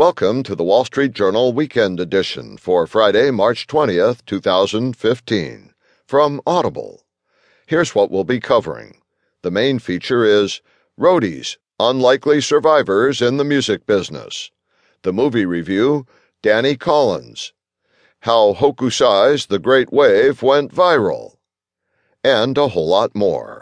Welcome to the Wall Street Journal Weekend Edition for Friday, March 20th, 2015, from Audible. Here's what we'll be covering. The main feature is Roadies, Unlikely Survivors in the Music Business. The movie review, Danny Collins. How Hokusai's The Great Wave went viral. And a whole lot more.